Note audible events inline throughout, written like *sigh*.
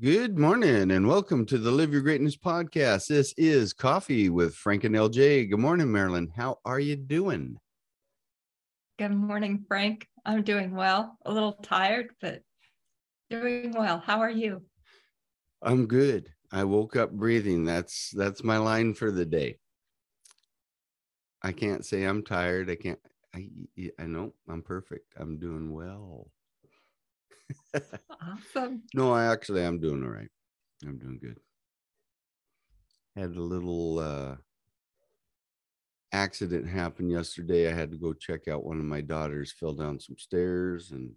Good morning and welcome to the Live Your Greatness podcast. This is Coffee with Frank and LJ. Good morning, Marilyn. How are you doing? Good morning, Frank. I'm doing well. A little tired, but doing well. How are you? I'm good. I woke up breathing. That's that's my line for the day. I can't say I'm tired. I can't I I know I'm perfect. I'm doing well awesome. No, I actually I'm doing all right. I'm doing good. Had a little uh accident happen yesterday. I had to go check out one of my daughters, fell down some stairs, and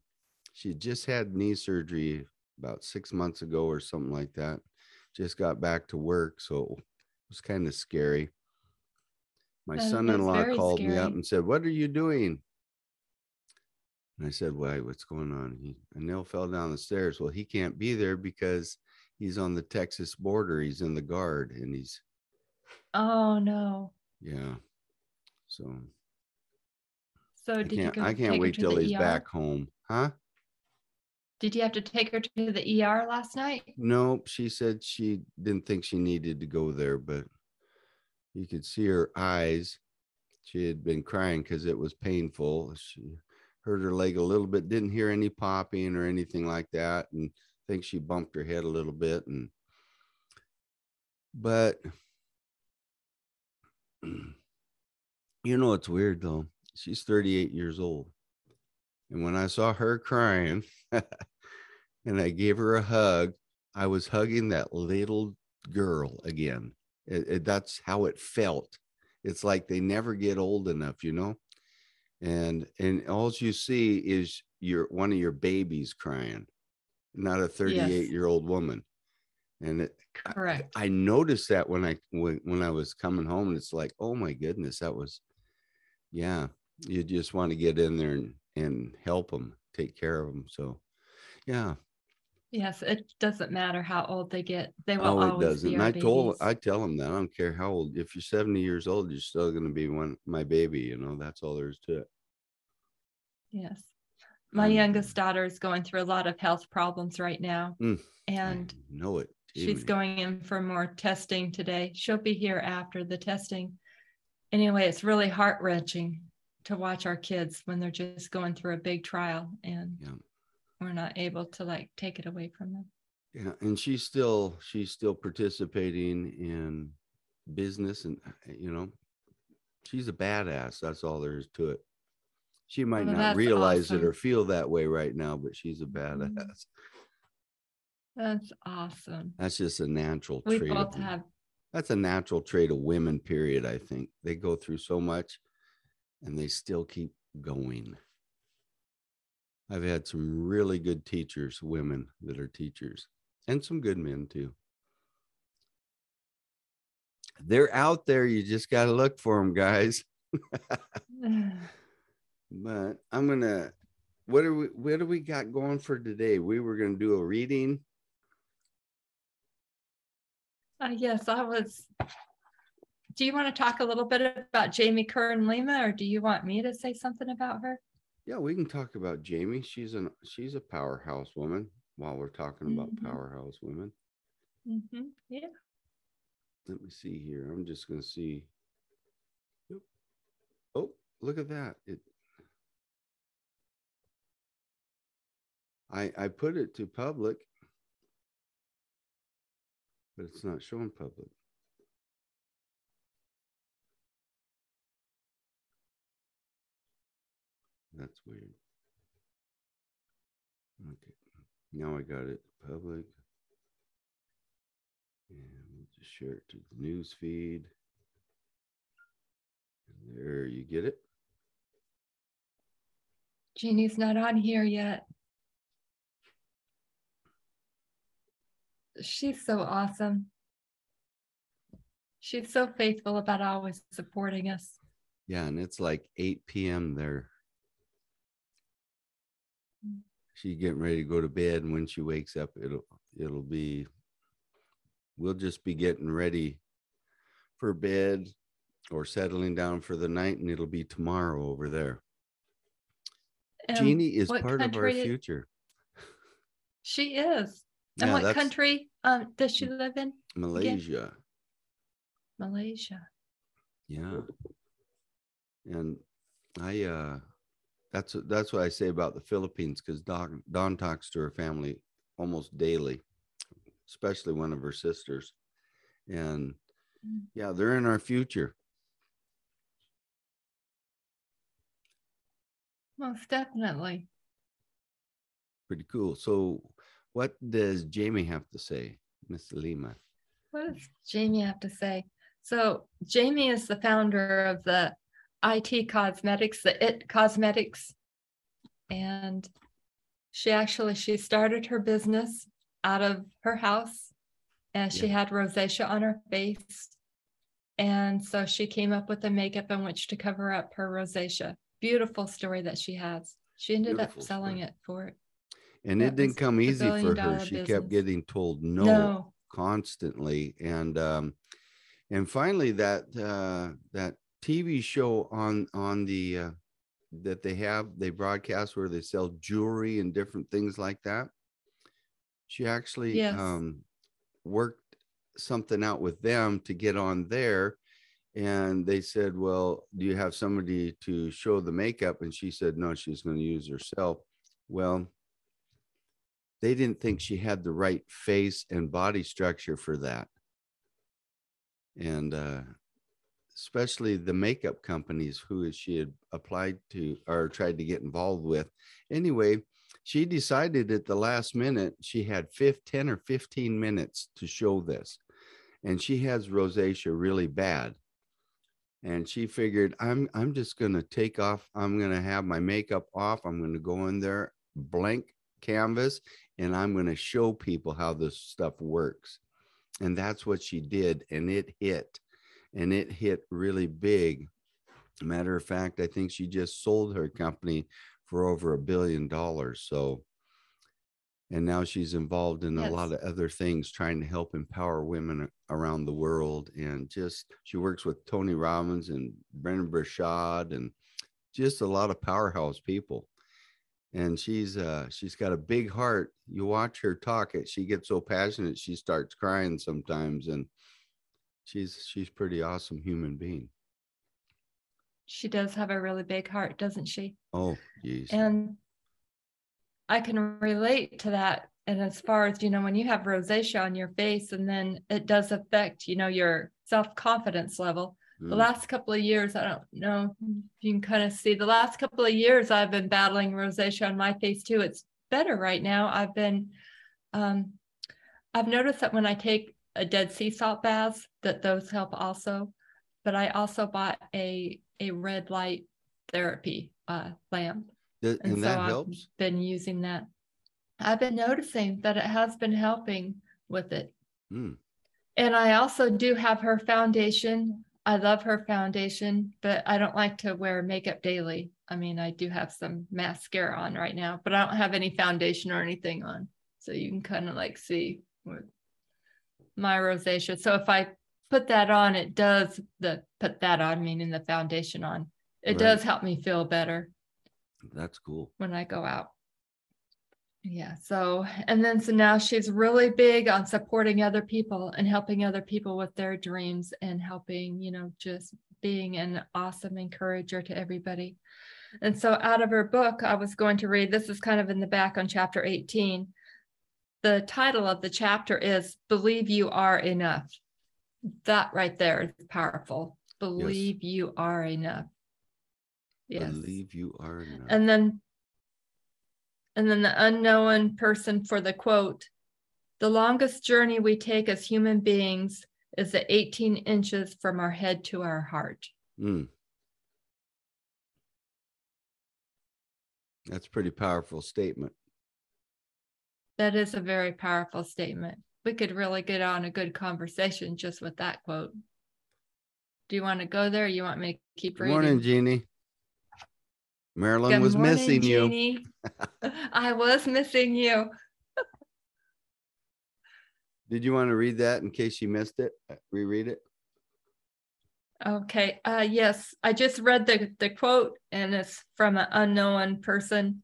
she just had knee surgery about six months ago or something like that. Just got back to work, so it was kind of scary. My son-in-law called scary. me up and said, "What are you doing?" And I said, Why, what's going on? He Anil fell down the stairs. Well, he can't be there because he's on the Texas border. He's in the guard and he's Oh no. Yeah. So So did you I can't wait till he's ER? back home. Huh? Did you have to take her to the ER last night? Nope. She said she didn't think she needed to go there, but you could see her eyes. She had been crying because it was painful. She hurt her leg a little bit, didn't hear any popping or anything like that. And I think she bumped her head a little bit. And, but, *clears throat* you know, it's weird though. She's 38 years old. And when I saw her crying *laughs* and I gave her a hug, I was hugging that little girl again. It, it, that's how it felt. It's like they never get old enough, you know? And and all you see is your one of your babies crying not a 38 yes. year old woman. And it, correct I, I, noticed that when i when, when i was coming home and it's like oh my goodness that was yeah you just want to get in there and, and help them take care of them so yeah yes it doesn't matter how old they get they will oh, always it doesn't be and i babies. told i tell them that i don't care how old if you're 70 years old you're still going to be one my baby you know that's all there is to it Yes. My um, youngest daughter is going through a lot of health problems right now. Mm, and know it. She's going in for more testing today. She'll be here after the testing. Anyway, it's really heart wrenching to watch our kids when they're just going through a big trial and yeah. We're not able to like take it away from them. Yeah, and she's still she's still participating in business and you know she's a badass. That's all there is to it. She might well, not realize awesome. it or feel that way right now, but she's a mm-hmm. badass. That's awesome. That's just a natural we trait. Both have... That's a natural trait of women, period. I think they go through so much and they still keep going. I've had some really good teachers, women that are teachers, and some good men too. They're out there. You just got to look for them, guys. *laughs* but I'm gonna. What are we? What do we got going for today? We were gonna do a reading. Uh, yes, I was. Do you want to talk a little bit about Jamie Kern Lima, or do you want me to say something about her? Yeah, we can talk about Jamie. She's an she's a powerhouse woman. While we're talking about mm-hmm. powerhouse women. Mm-hmm. Yeah. Let me see here. I'm just gonna see. Oh, look at that! It I, I put it to public, but it's not showing public. That's weird. Okay, now I got it public. And we'll just share it to the news feed. And there you get it. Jeannie's not on here yet. she's so awesome. She's so faithful about always supporting us. Yeah, and it's like 8 p.m. there. She's getting ready to go to bed, and when she wakes up, it'll it'll be we'll just be getting ready for bed or settling down for the night, and it'll be tomorrow over there. Um, Jeannie is part of our future. She is. And yeah, what country um, does she live in? Malaysia. Again? Malaysia. Yeah. And I uh that's that's what I say about the Philippines because Don, Dawn talks to her family almost daily, especially one of her sisters. And mm. yeah, they're in our future. Most definitely. Pretty cool. So, what does Jamie have to say, Miss Lima? What does Jamie have to say? So, Jamie is the founder of the IT Cosmetics, the IT Cosmetics, and she actually she started her business out of her house, and she yeah. had rosacea on her face, and so she came up with a makeup in which to cover up her rosacea. Beautiful story that she has. She ended Beautiful up selling story. it for it. And that it didn't come easy for her. She business. kept getting told no, no. constantly, and um, and finally that uh, that TV show on on the uh, that they have they broadcast where they sell jewelry and different things like that. She actually yes. um, worked something out with them to get on there, and they said, "Well, do you have somebody to show the makeup?" And she said, "No, she's going to use herself." Well, they didn't think she had the right face and body structure for that and uh, especially the makeup companies who she had applied to or tried to get involved with. Anyway, she decided at the last minute she had 10 or 15 minutes to show this. And she has rosacea really bad. And she figured, I'm I'm just gonna take off, I'm gonna have my makeup off, I'm gonna go in there, blank canvas, and I'm gonna show people how this stuff works. And that's what she did, and it hit and it hit really big. Matter of fact, I think she just sold her company for over a billion dollars. So, and now she's involved in yes. a lot of other things trying to help empower women around the world. And just she works with Tony Robbins and Brendon Burchard and just a lot of powerhouse people. And she's uh she's got a big heart. You watch her talk it, she gets so passionate she starts crying sometimes. And she's she's pretty awesome human being. She does have a really big heart, doesn't she? Oh, geez. And I can relate to that. And as far as you know, when you have rosacea on your face, and then it does affect, you know, your self confidence level. Mm. The last couple of years, I don't know if you can kind of see the last couple of years I've been battling rosacea on my face too. It's better right now. I've been, um, I've noticed that when I take a dead sea salt bath that those help also. But i also bought a a red light therapy uh, lamp. And, and that so helps? i've been using that. I've been noticing that it has been helping with it. Mm. and i also do have her foundation. I love her foundation but i don't like to wear makeup daily. I mean i do have some mascara on right now but i don't have any foundation or anything on. So you can kind of like see what my rosacea. So if I put that on, it does the put that on, meaning the foundation on. It right. does help me feel better. That's cool. When I go out. Yeah. So, and then so now she's really big on supporting other people and helping other people with their dreams and helping, you know, just being an awesome encourager to everybody. And so, out of her book, I was going to read this is kind of in the back on chapter 18 the title of the chapter is Believe You Are Enough. That right there is powerful. Believe yes. you are enough. Yes. Believe you are enough. And then and then the unknown person for the quote, the longest journey we take as human beings is the 18 inches from our head to our heart. Mm. That's pretty powerful statement. That is a very powerful statement. We could really get on a good conversation just with that quote. Do you want to go there? you want me to keep reading? Good morning, Jeannie. Marilyn good was morning, missing Jeannie. you. *laughs* I was missing you. Did you want to read that in case you missed it? Uh, reread it. Okay. Uh, yes, I just read the, the quote and it's from an unknown person.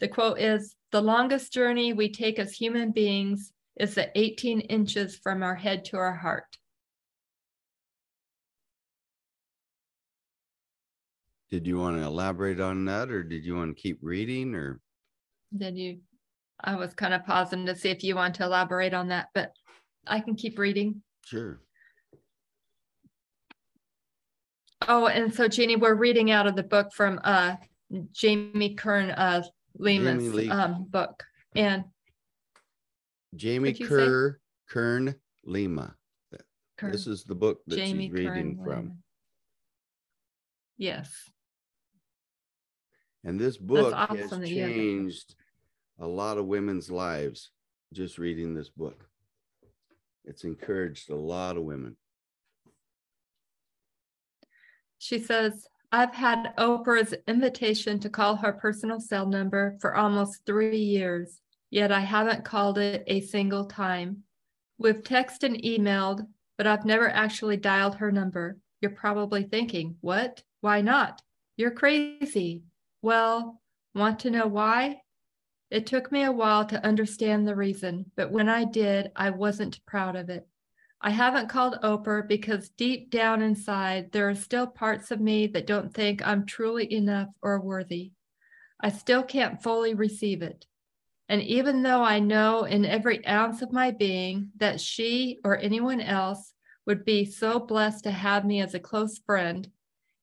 The quote is The longest journey we take as human beings is the 18 inches from our head to our heart. Did you want to elaborate on that or did you want to keep reading or? Did you? I was kind of pausing to see if you want to elaborate on that, but I can keep reading. Sure. Oh, and so Jeannie, we're reading out of the book from uh Jamie Kern uh Lima's Lee. um book. And Jamie Kerr Kern Lima. Kern. This is the book that Jamie she's reading Kern from. Lima. Yes. And this book awesome has changed a lot of women's lives just reading this book. It's encouraged a lot of women. She says, I've had Oprah's invitation to call her personal cell number for almost three years, yet I haven't called it a single time. We've texted and emailed, but I've never actually dialed her number. You're probably thinking, what? Why not? You're crazy. Well, want to know why? It took me a while to understand the reason, but when I did, I wasn't proud of it. I haven't called Oprah because deep down inside, there are still parts of me that don't think I'm truly enough or worthy. I still can't fully receive it. And even though I know in every ounce of my being that she or anyone else would be so blessed to have me as a close friend,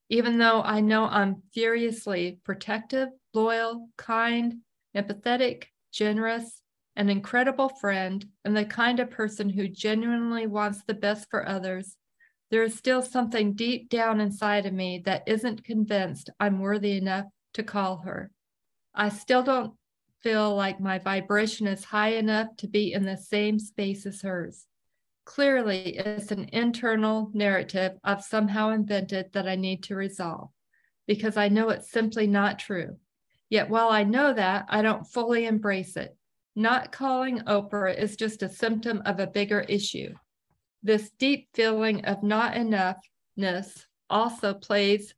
even though I know I'm furiously protective, loyal, kind, empathetic, generous, an incredible friend, and the kind of person who genuinely wants the best for others, there is still something deep down inside of me that isn't convinced I'm worthy enough to call her. I still don't feel like my vibration is high enough to be in the same space as hers. Clearly, it's an internal narrative I've somehow invented that I need to resolve because I know it's simply not true. Yet while I know that, I don't fully embrace it. Not calling Oprah is just a symptom of a bigger issue. This deep feeling of not enoughness also plays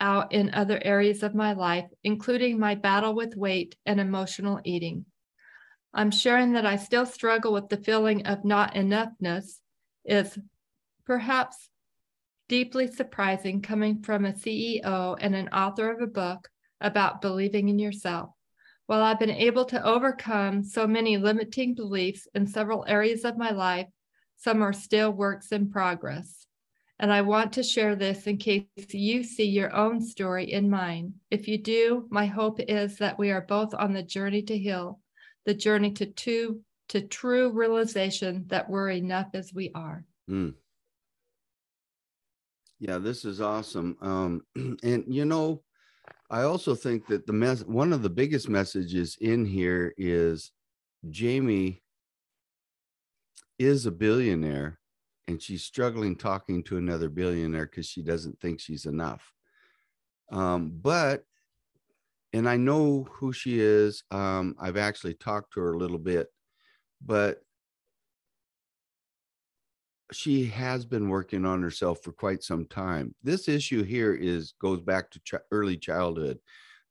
out in other areas of my life, including my battle with weight and emotional eating. I'm sharing that I still struggle with the feeling of not enoughness is perhaps deeply surprising coming from a CEO and an author of a book about believing in yourself. While I've been able to overcome so many limiting beliefs in several areas of my life, some are still works in progress. And I want to share this in case you see your own story in mine. If you do, my hope is that we are both on the journey to heal the journey to to, to true realization that we're enough as we are. Mm. Yeah, this is awesome. Um, *clears throat* and you know, I also think that the mess one of the biggest messages in here is Jamie is a billionaire and she's struggling talking to another billionaire because she doesn't think she's enough. Um, but and I know who she is. Um, I've actually talked to her a little bit, but she has been working on herself for quite some time. This issue here is goes back to ch- early childhood.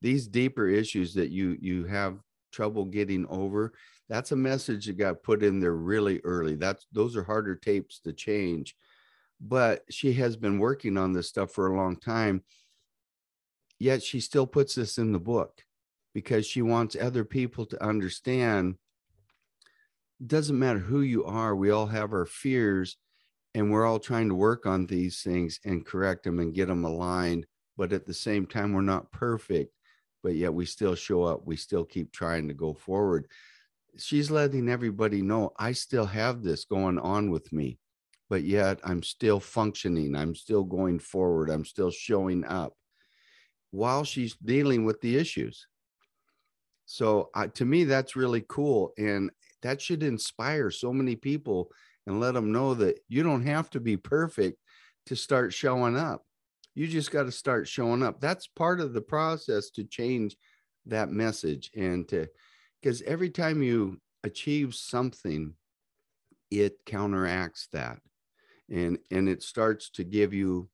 These deeper issues that you you have trouble getting over, that's a message that got put in there really early. That's those are harder tapes to change. But she has been working on this stuff for a long time yet she still puts this in the book because she wants other people to understand doesn't matter who you are we all have our fears and we're all trying to work on these things and correct them and get them aligned but at the same time we're not perfect but yet we still show up we still keep trying to go forward she's letting everybody know i still have this going on with me but yet i'm still functioning i'm still going forward i'm still showing up while she's dealing with the issues. So uh, to me, that's really cool. And that should inspire so many people and let them know that you don't have to be perfect to start showing up. You just got to start showing up. That's part of the process to change that message and to, because every time you achieve something, it counteracts that and and it starts to give you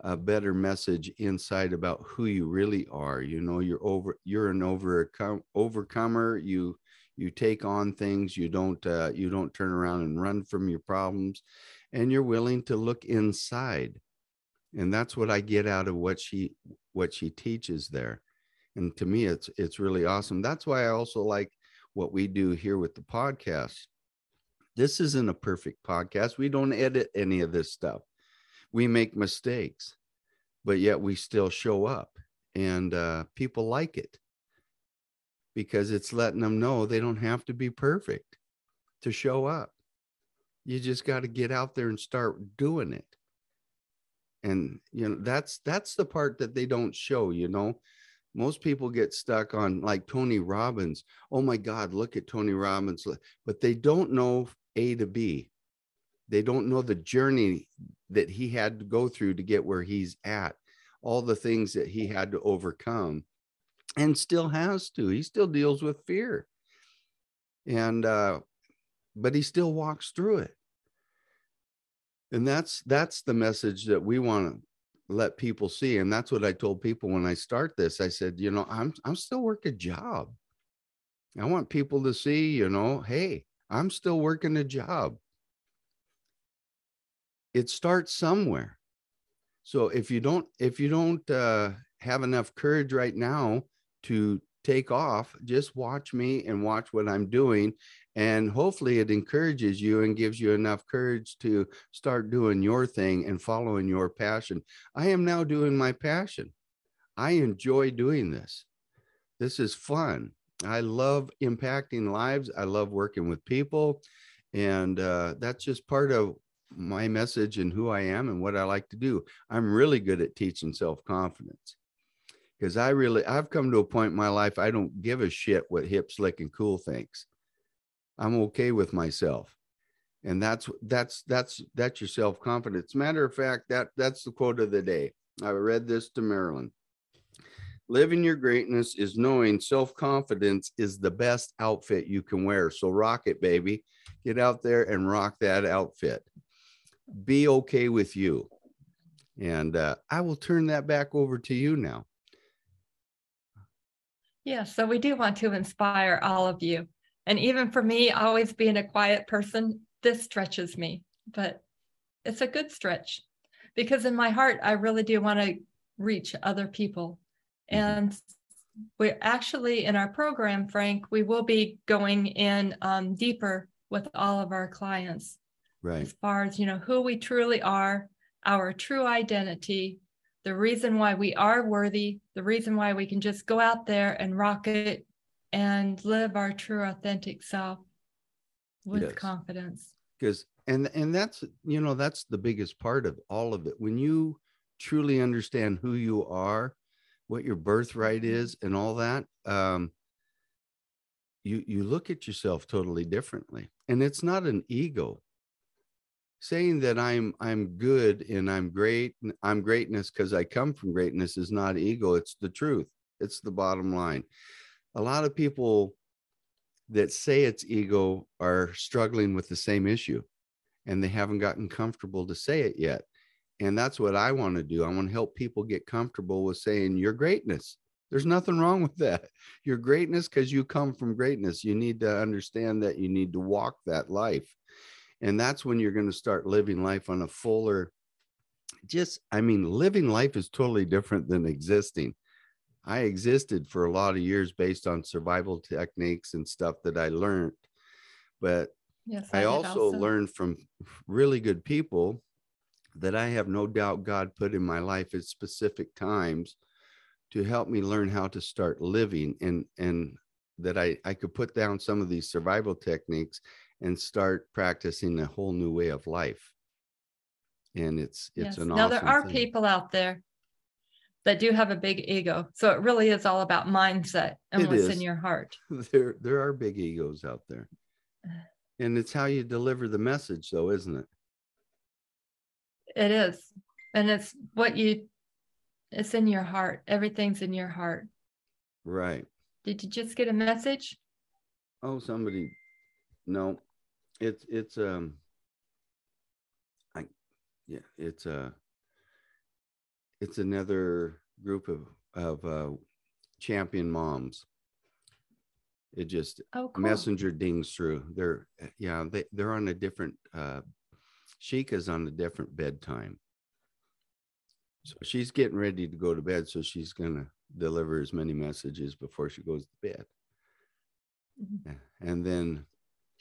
a better message inside about who you really are you know you're over you're an overcome overcomer you you take on things you don't uh, you don't turn around and run from your problems and you're willing to look inside. And that's what i get out of what she what she teaches there. And to me it's it's really awesome. That's why i also like what we do here with the podcast. This isn't a perfect podcast. We don't edit any of this stuff. We make mistakes but yet we still show up and uh, people like it because it's letting them know they don't have to be perfect to show up. You just got to get out there and start doing it. And you know that's that's the part that they don't show, you know. Most people get stuck on like Tony Robbins. Oh my God, look at Tony Robbins. But they don't know A to B. They don't know the journey that he had to go through to get where he's at, all the things that he had to overcome and still has to. He still deals with fear. And uh but he still walks through it. And that's that's the message that we want to let people see and that's what I told people when I start this. I said, you know, I'm I'm still working a job. I want people to see, you know, hey, I'm still working a job. It starts somewhere. So if you don't if you don't uh have enough courage right now to take off, just watch me and watch what I'm doing. And hopefully it encourages you and gives you enough courage to start doing your thing and following your passion. I am now doing my passion. I enjoy doing this. This is fun. I love impacting lives. I love working with people. And uh, that's just part of my message and who I am and what I like to do. I'm really good at teaching self confidence because I really I've come to a point in my life I don't give a shit what hip slick and cool thinks. I'm okay with myself. And that's that's that's that's your self-confidence. Matter of fact, that that's the quote of the day. I read this to Marilyn. Living your greatness is knowing self-confidence is the best outfit you can wear. So rock it, baby. Get out there and rock that outfit. Be okay with you. And uh, I will turn that back over to you now. Yeah, so we do want to inspire all of you. And even for me, always being a quiet person, this stretches me, but it's a good stretch because in my heart, I really do want to reach other people. Mm-hmm. And we're actually in our program, Frank, we will be going in um, deeper with all of our clients. Right. As far as, you know, who we truly are, our true identity, the reason why we are worthy, the reason why we can just go out there and rock it and live our true authentic self with yes. confidence. Because and and that's you know that's the biggest part of all of it. When you truly understand who you are, what your birthright mm-hmm. is, and all that, um, you you look at yourself totally differently. And it's not an ego saying that I'm I'm good and I'm great, I'm greatness because I come from greatness is not ego. It's the truth. It's the bottom line. A lot of people that say it's ego are struggling with the same issue and they haven't gotten comfortable to say it yet. And that's what I want to do. I want to help people get comfortable with saying your greatness. There's nothing wrong with that. *laughs* Your greatness because you come from greatness. You need to understand that you need to walk that life and that's when you're going to start living life on a fuller just i mean living life is totally different than existing. I existed for a lot of years based on survival techniques and stuff that i learned but yes, i, I also, also learned from really good people that i have no doubt god put in my life at specific times to help me learn how to start living and and that i i could put down some of these survival techniques and start practicing a whole new way of life. And it's it's yes. an now awesome there are thing. people out there that do have a big ego. So it really is all about mindset and it what's is. in your heart. *laughs* There there are big egos out there. *sighs* And it's how you deliver the message though, isn't it? It is. And it's what you it's in your heart. Everything's in your heart. Right. Did you just get a message? Oh, somebody no, it's it's um I yeah, it's a uh, it's another group of of uh champion moms. It just oh, cool. messenger dings through. They're yeah, they they're on a different uh Sheikah's on a different bedtime. So she's getting ready to go to bed. So she's gonna deliver as many messages before she goes to bed. Mm-hmm. And then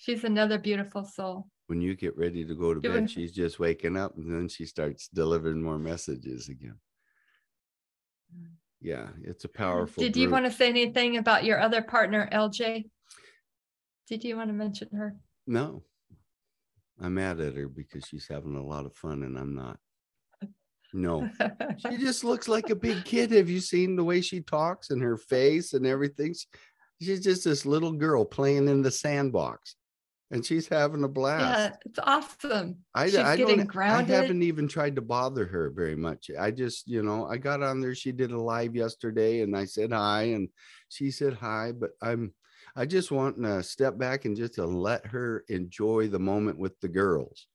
she's another beautiful soul. When you get ready to go to bed, she's just waking up and then she starts delivering more messages again. Mm. Yeah, it's a powerful. Did you want to say anything about your other partner, LJ? Did you want to mention her? No. I'm mad at her because she's having a lot of fun and I'm not. No, *laughs* she just looks like a big kid. Have you seen the way she talks and her face and everything? She's just this little girl playing in the sandbox and she's having a blast. Yeah, it's awesome. I, she's I getting grounded. I haven't even tried to bother her very much. I just, you know, I got on there. She did a live yesterday and I said hi and she said hi, but I'm, I just want to step back and just to let her enjoy the moment with the girls.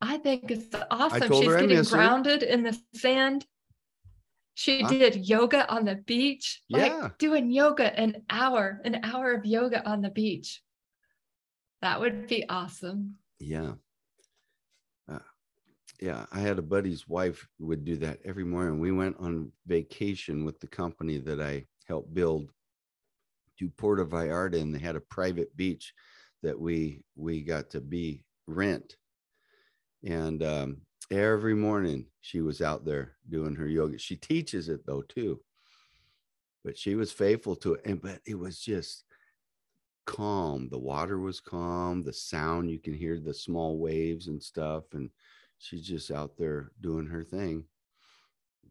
I think it's awesome. She's getting grounded her. in the sand. She huh? did yoga on the beach. Yeah. Like doing yoga an hour, an hour of yoga on the beach. That would be awesome. Yeah. Uh, yeah. I had a buddy's wife who would do that every morning. We went on vacation with the company that I helped build to Puerto Vallarta and they had a private beach that we we got to be rent and um, every morning she was out there doing her yoga. She teaches it though too, but she was faithful to it. And but it was just calm. The water was calm. The sound you can hear the small waves and stuff, and she's just out there doing her thing.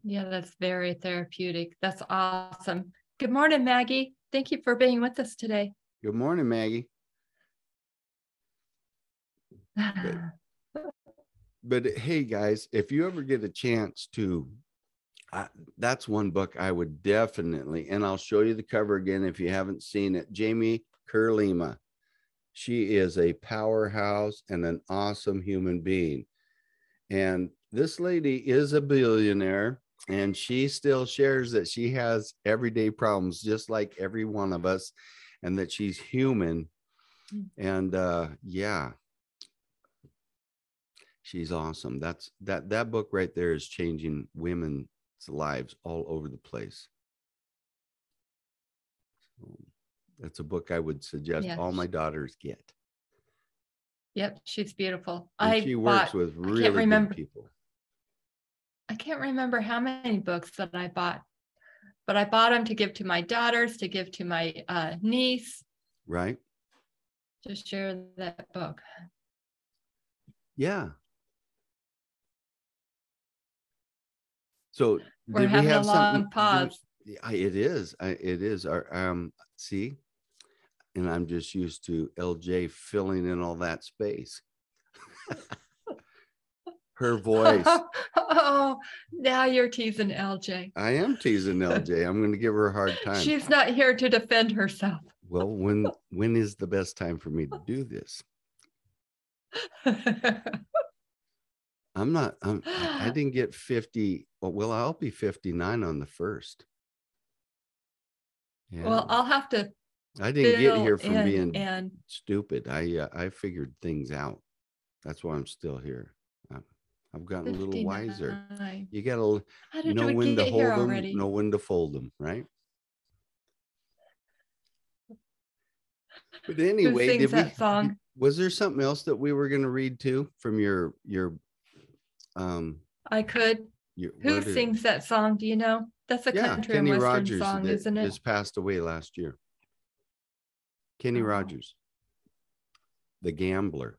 Yeah, that's very therapeutic. That's awesome. Good morning, Maggie. Thank you for being with us today. Good morning, Maggie. *sighs* but hey guys if you ever get a chance to uh, that's one book i would definitely and i'll show you the cover again if you haven't seen it jamie kerr lima she is a powerhouse and an awesome human being. And this lady is a billionaire and she still shares that she has everyday problems just like every one of us and that she's human. Mm. and uh yeah she's awesome. That's that that book right there is changing women's lives all over the place. So that's a book I would suggest yeah. all my daughters get. Yep, she's beautiful. And I she works bought, with really good remember, people. I can't remember how many books that I bought, but I bought them to give to my daughters, to give to my uh, niece. Right. To share that book. Yeah, So we're did having we have a long pause. It is. It is. Our um. See, and I'm just used to LJ filling in all that space. *laughs* Her voice. *laughs* oh, now you're teasing LJ. I am teasing LJ. I'm going to give her a hard time. She's not here to defend herself. Well, when when is the best time for me to do this? *laughs* I'm not. I'm, I *gasps* didn't get 50. Well, well, I'll be 59 on the first. Yeah. Well, I'll have to. I didn't get here from and, being and... stupid. I uh, I figured things out. That's why I'm still here. I've gotten 59. a little wiser. You got to know when to hold them, already? know when to fold them, right? But *laughs* anyway, did we, was there something else that we were going to read too from your your um, I could. You, Who sings that song? Do you know? That's a yeah, country Kenny and western Rogers song, isn't it? Just passed away last year. Kenny oh. Rogers, the gambler.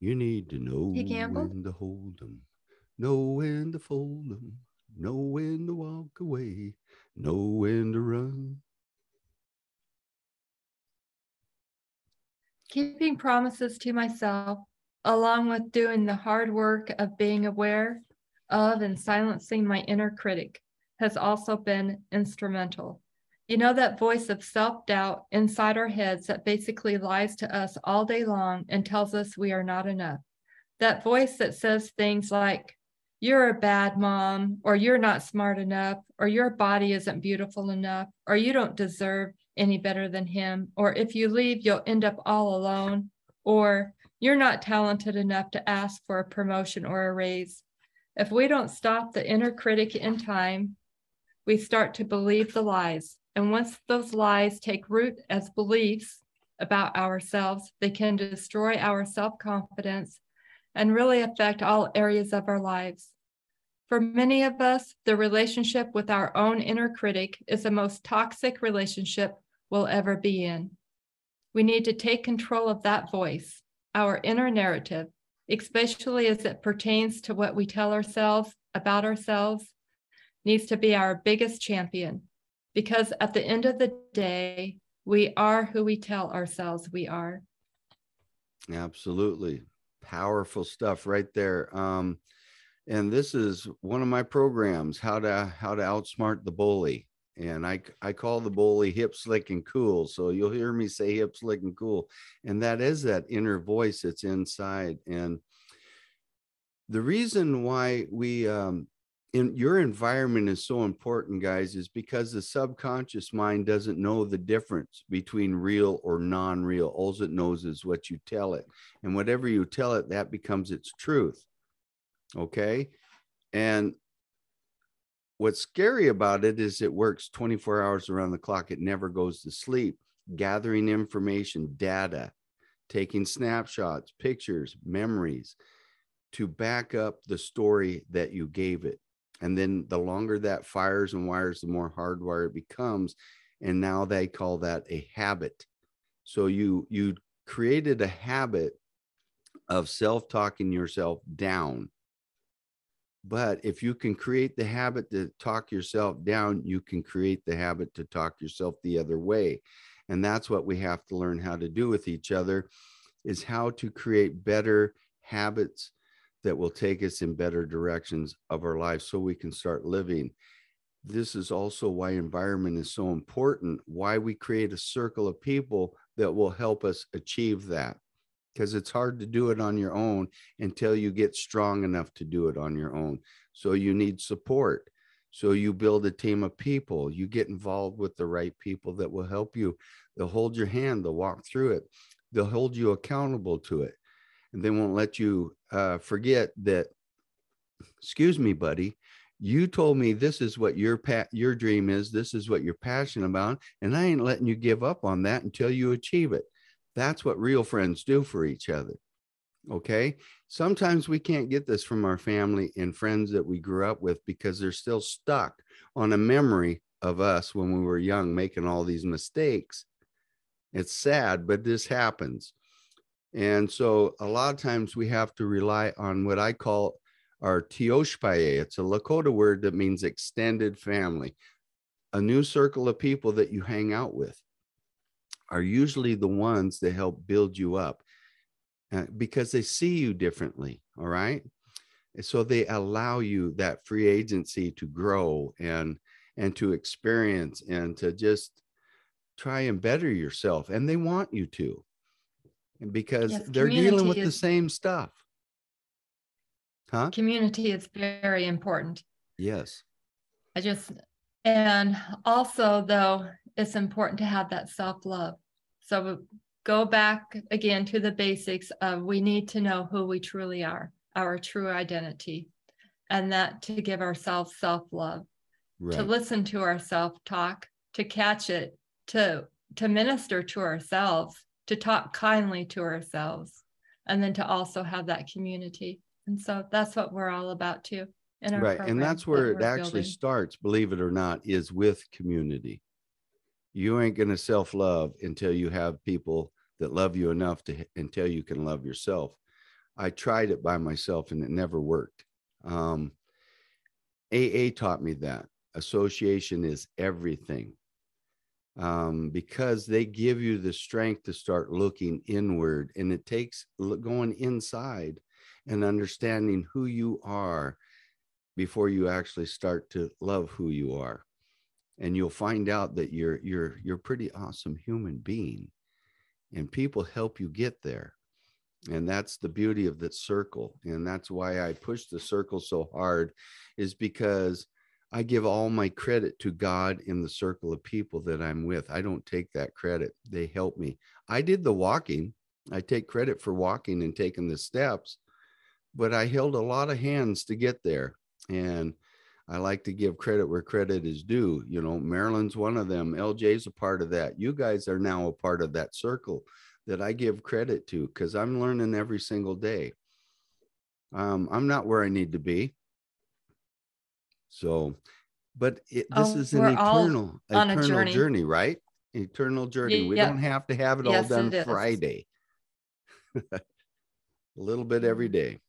You need to know when to hold them, know when to fold them, know when to walk away, know when to run. Keeping promises to myself along with doing the hard work of being aware of and silencing my inner critic, has also been instrumental. You know, that voice of self doubt inside our heads that basically lies to us all day long and tells us we are not enough. That voice that says things like, you're a bad mom, or you're not smart enough, or your body isn't beautiful enough, or you don't deserve any better than him, or if you leave, you'll end up all alone, or you're not talented enough to ask for a promotion or a raise. If we don't stop the inner critic in time, we start to believe the lies. And once those lies take root as beliefs about ourselves, they can destroy our self confidence and really affect all areas of our lives. For many of us, the relationship with our own inner critic is the most toxic relationship we'll ever be in. We need to take control of that voice, our inner narrative, especially as it pertains to what we tell ourselves about ourselves, needs to be our biggest champion. Because at the end of the day, we are who we tell ourselves we are. Absolutely. Powerful stuff right there. Um, and this is one of my programs, how to how to outsmart the bully. And I I call the bully hip slick and cool. So you'll hear me say hip slick and cool. And that is that inner voice that's inside. And the reason why we um, in your environment is so important, guys, is because the subconscious mind doesn't know the difference between real or non real. All it knows is what you tell it. And whatever you tell it, that becomes its truth. Okay. And what's scary about it is it works 24 hours around the clock, it never goes to sleep, gathering information, data, taking snapshots, pictures, memories to back up the story that you gave it. And then the longer that fires and wires the more hardwired it becomes and now they call that a habit. So you you created a habit of self-talking yourself down but if you can create the habit to talk yourself down you can create the habit to talk yourself the other way and that's what we have to learn how to do with each other is how to create better habits that will take us in better directions of our lives so we can start living. This is also why environment is so important, why we create a circle of people that will help us achieve that. Because it's hard to do it on your own until you get strong enough to do it on your own. So you need support. So you build a team of people, you get involved with the right people that will help you. They'll hold your hand, they'll walk through it, they'll hold you accountable to it. And they won't let you uh, forget that excuse me buddy. You told me this is what your pa- your dream is. This is what you're passionate about and i ain't letting you give up on that until you achieve it that's what real friends do for each other okay sometimes we can't get this from our family and friends that we grew up with because they're still stuck on a memory of us when we were young making all these mistakes it's sad but this happens and so a lot of times we have to rely on what I call our tioshpaye. It's a Lakota word that means extended family. A new circle of people that you hang out with are usually the ones that help build you up uh, because they see you differently. All right. And so they allow you that free agency to grow and and to experience and to just try and better yourself. And they want you to because yes, they're dealing with is, the same stuff. Huh? Community is very important. Yes. I just, and also, though, it's important to have that self love. So go back again to the basics of we need to know who we truly are, our true identity, and that to give ourselves self love, right. to listen to our self talk, to catch it, to to minister to ourselves to talk kindly to ourselves and then to also have that community and so that's what we're all about too right and that's where that it actually building. starts believe it or not is with community you ain't going to self-love until you have people that love you enough to until you can love yourself i tried it by myself and it never worked um, aa taught me that association is everything um, because they give you the strength to start looking inward. And it takes going inside and understanding who you are before you actually start to love who you are. And you'll find out that you're you're you're pretty awesome human being. And people help you get there. and that's the beauty of the circle and that's why i push the circle so hard is because i give all my credit to god in the circle of people that i'm with i don't take that credit they help me i did the walking i take credit for walking and taking the steps but i held a lot of hands to get there and i like to give credit where credit is due you know marilyn's one of them lj's a part of that you guys are now a part of that circle that I give credit to because I'm learning every single day. Um, I'm not where I need to be. So, but it, this oh, is an eternal, eternal journey. journey. right? Eternal journey. Yeah, we don't have to have it yes, all done it Friday. *laughs* a little bit every mm-hmm. day.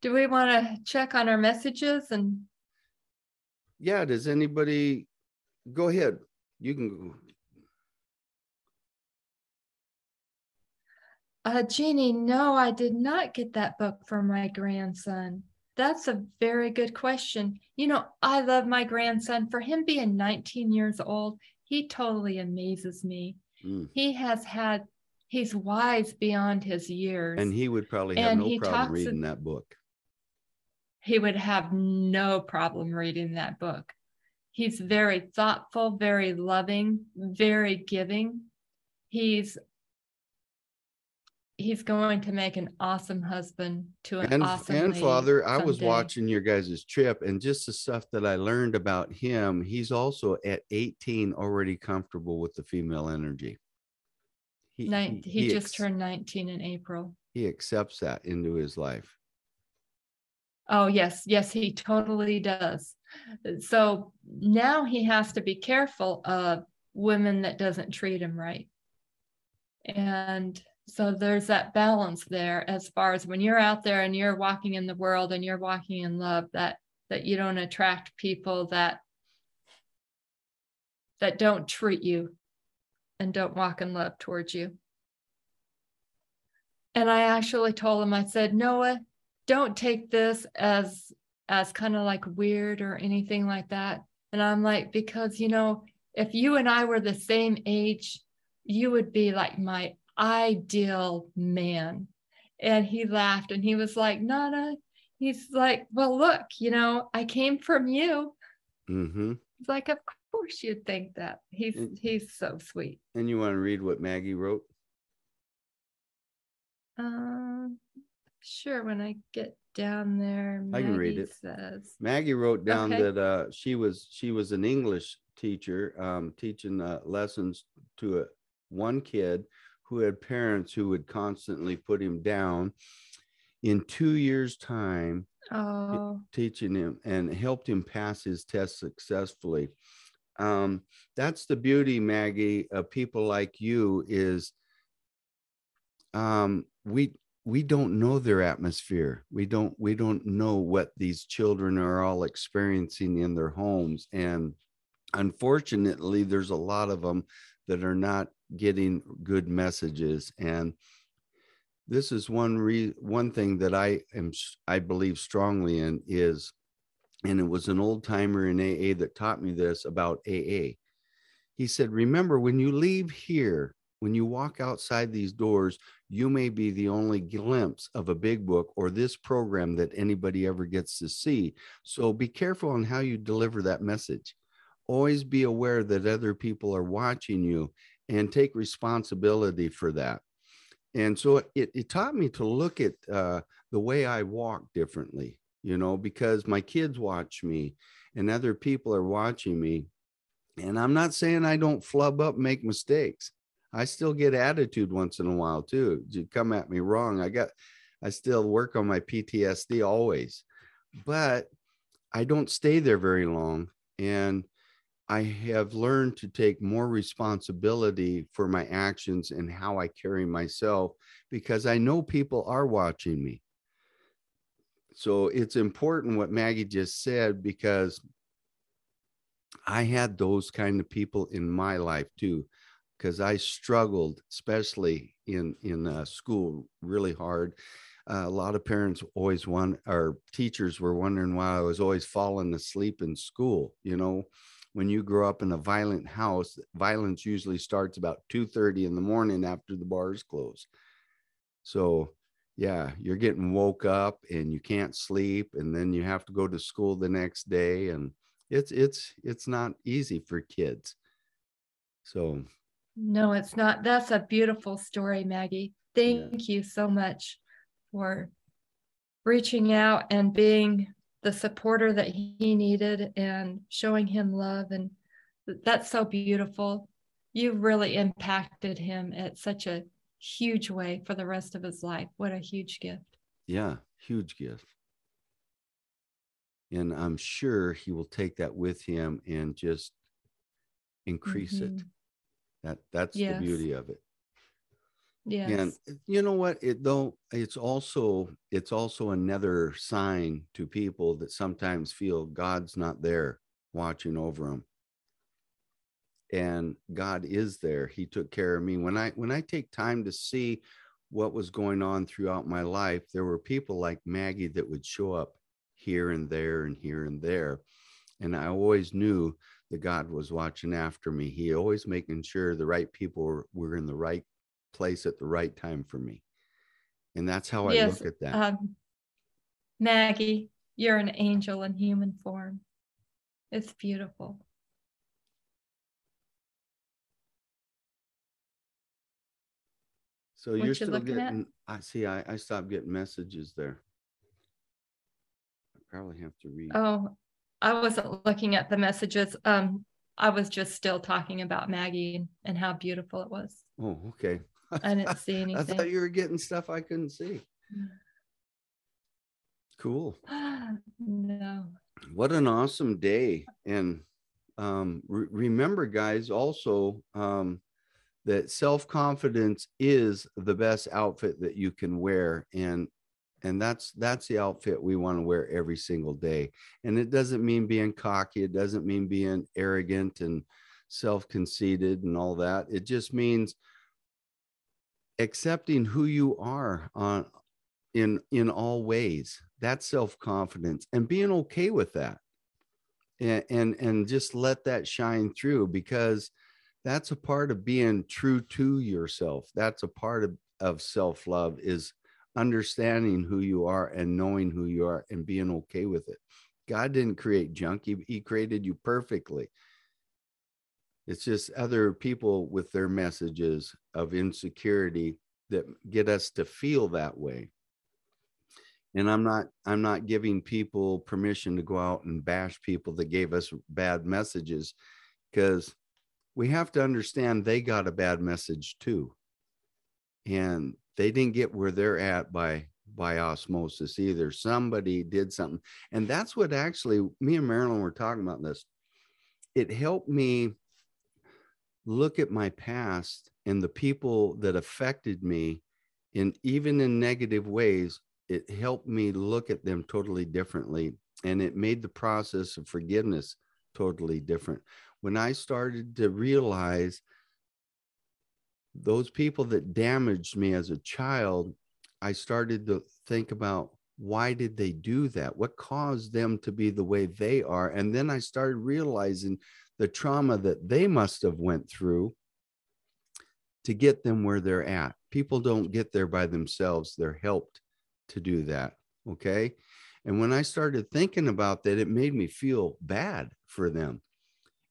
Do we want to check on our messages and? Yeah. Does anybody go ahead? You can go. Uh, Jeannie, no, I did not get that book for my grandson. That's a very good question. You know, I love my grandson. For him being 19 years old, he totally amazes me. Mm. He has had, he's wise beyond his years. And he would probably have and no problem reading that book. He would have no problem reading that book. He's very thoughtful, very loving, very giving. He's he's going to make an awesome husband to an and, awesome and father i was watching your guys' trip and just the stuff that i learned about him he's also at 18 already comfortable with the female energy he, Nin- he, he just ex- turned 19 in april he accepts that into his life oh yes yes he totally does. So now he has to be careful of women that doesn't treat him right. And so there's that balance there as far as when you're out there and you're walking in the world and you're walking in love that that you don't attract people that that don't treat you and don't walk in love towards you. And i actually told him i said noah don't take this as as kind of like weird or anything like that and i'm like because you know if you and i were the same age you would be like my ideal man. And he laughed and he was like, Nana, he's like, well, look, you know, I came from you. Mm-hmm. He's like, of course you'd think that. He's and, he's so sweet. And you want to read what Maggie wrote? Um, sure. When I get down there, Maggie I can read it. Says Maggie wrote down okay. that uh, she was she was an English teacher, um, teaching uh, lessons to a, one kid who had parents who would constantly put him down. In two years' time, oh. teaching him and helped him pass his test successfully. Um, that's the beauty, Maggie, of people like you is um, we we don't know their atmosphere. We don't we don't know what these children are all experiencing in their homes, and unfortunately, there's a lot of them that are not getting good messages and this is one re- one thing that I am I believe strongly in is and it was an old timer in AA that taught me this about AA. He said, "Remember when you leave here, when you walk outside these doors, you may be the only glimpse of a big book or this program that anybody ever gets to see. So be careful on how you deliver that message. Always be aware that other people are watching you and take responsibility for that. And so it, it taught me to look at uh, the way I walk differently, you know, because my kids watch me and other people are watching me. And I'm not saying I don't flub up, make mistakes. I still get attitude once in a while too. You come at me wrong. I got, I still work on my PTSD always, but I don't stay there very long. And I have learned to take more responsibility for my actions and how I carry myself because I know people are watching me. So it's important what Maggie just said because I had those kind of people in my life too because I struggled especially in in uh, school really hard. Uh, a lot of parents always want or teachers were wondering why I was always falling asleep in school, you know when you grow up in a violent house, violence usually starts about 2:30 in the morning after the bars close. So yeah, you're getting woke up and you can't sleep, and then you have to go to school the next day, and it's it's it's not easy for kids. So no, it's not. That's a beautiful story, Maggie. Thank yeah. you so much for reaching out and being the supporter that he needed and showing him love. And that's so beautiful. You really impacted him at such a huge way for the rest of his life. What a huge gift. Yeah, huge gift. And I'm sure he will take that with him and just increase mm-hmm. it. That that's yes. the beauty of it. Yes. And you know what? It though it's also it's also another sign to people that sometimes feel God's not there watching over them. And God is there. He took care of me. When I when I take time to see what was going on throughout my life, there were people like Maggie that would show up here and there and here and there. And I always knew that God was watching after me. He always making sure the right people were, were in the right place at the right time for me. And that's how I look at that. Um, Maggie, you're an angel in human form. It's beautiful. So what you're still getting, at? I see, I, I stopped getting messages there. I probably have to read. Oh, I wasn't looking at the messages. Um, I was just still talking about Maggie and, how beautiful it was. Oh, okay. I didn't see anything. *laughs* I thought you were getting stuff I couldn't see. Cool. *gasps* no. What an awesome day. And um, re- remember, guys, also um, that self confidence is the best outfit that you can wear. And and that's that's the outfit we want to wear every single day. And it doesn't mean being cocky it doesn't mean being arrogant and self-conceited and all that. It just means accepting who you are on in in all ways. That's self-confidence and being okay with that. And, and and just let that shine through because that's a part of being true to yourself. That's a part of, of self-love is understanding who you are and knowing who you are and being okay with it god didn't create junk he, he created you perfectly it's just other people with their messages of insecurity that get us to feel that way. And I'm not I'm not giving people permission to go out and bash people that gave us bad messages because we have to understand they got a bad message too. And they didn't get where they're at by by osmosis either. Somebody did something. And that's what actually me and Marilyn were talking about this. It helped me look at my past and the people that affected me in even in negative ways it helped me look at them totally differently and it made the process of forgiveness totally different when i started to realize those people that damaged me as a child i started to think about why did they do that? What caused them to be the way they are? And then i started realizing the trauma that they must have went through to get them where they're at. People don't get there by themselves. They're helped to do that okay? And when i started thinking about that it made me feel bad for them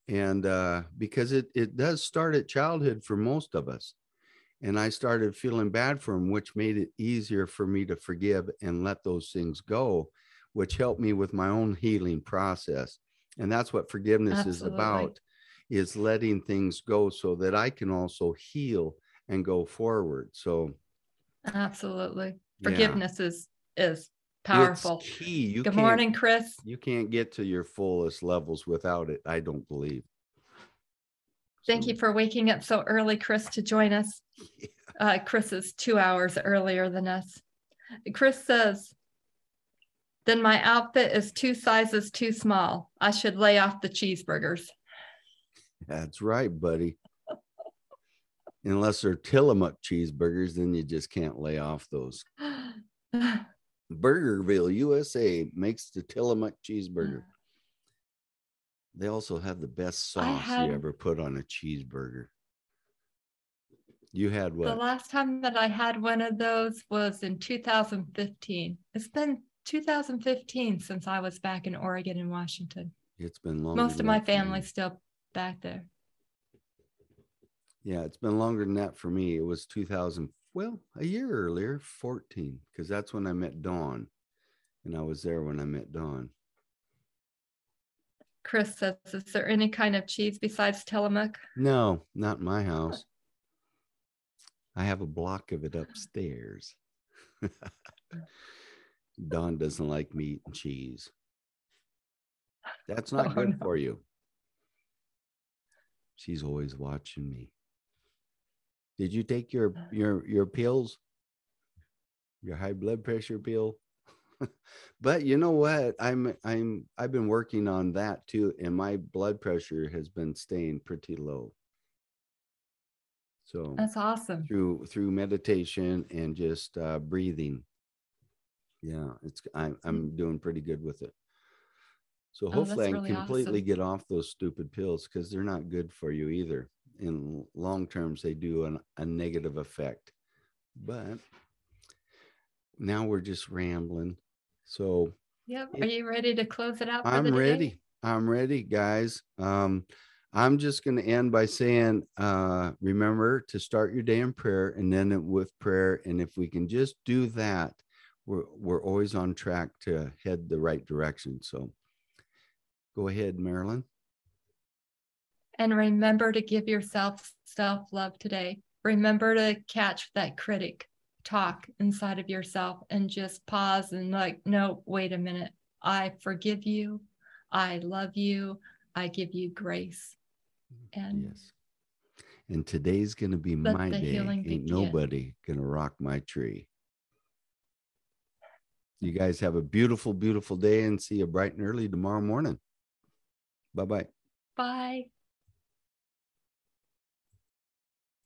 and uh, because it, it does start at childhood for most of us and i started feeling bad for him which made it easier for me to forgive and let those things go which helped me with my own healing process and that's what forgiveness Absolutely. is about is letting things go so that i can also heal and go forward so absolutely forgiveness yeah. is is powerful it's key you good morning chris you can't get to your fullest levels without it i don't believe thank so. you for waking up so early chris to join us *laughs* yeah. uh, chris is two hours earlier than us chris says then my outfit is two sizes too small. I should lay off the cheeseburgers. That's right, buddy. Unless they're Tillamook cheeseburgers, then you just can't lay off those. *laughs* Burgerville, USA makes the Tillamook cheeseburger. Mm. They also have the best sauce had, you ever put on a cheeseburger. You had what? The last time that I had one of those was in 2015. It's been 2015 since I was back in Oregon and Washington. It's been long. Most of my family's still back there. Yeah, it's been longer than that for me. It was 2000, well, a year earlier, 14, because that's when I met Dawn. And I was there when I met Dawn. Chris says, is there any kind of cheese besides Tillamook? No, not my house. I have a block of it upstairs. *laughs* Dawn doesn't like meat and cheese. That's not oh, good no. for you. She's always watching me. Did you take your your your pills? Your high blood pressure pill? *laughs* but you know what? I'm I'm I've been working on that too and my blood pressure has been staying pretty low. So That's awesome. Through through meditation and just uh breathing. Yeah, it's I'm I'm doing pretty good with it. So oh, hopefully oh, I can completely awesome. get off those stupid pills because they're not good for you either. In long terms, they do an, a negative effect. But now we're just rambling. So Yep. Are you ready to close it out? I'm ready. I'm ready, guys. Um, I'm just going to end by saying, uh, remember to start your day in prayer and then with prayer. And if we can just do that, we're, we're always on track to head the right direction. So Go ahead, Marilyn. And remember to give yourself self love today. Remember to catch that critic talk inside of yourself and just pause and, like, no, wait a minute. I forgive you. I love you. I give you grace. And yes. And today's going to be my day. Ain't begin. nobody going to rock my tree. You guys have a beautiful, beautiful day and see you bright and early tomorrow morning. Bye-bye. Bye.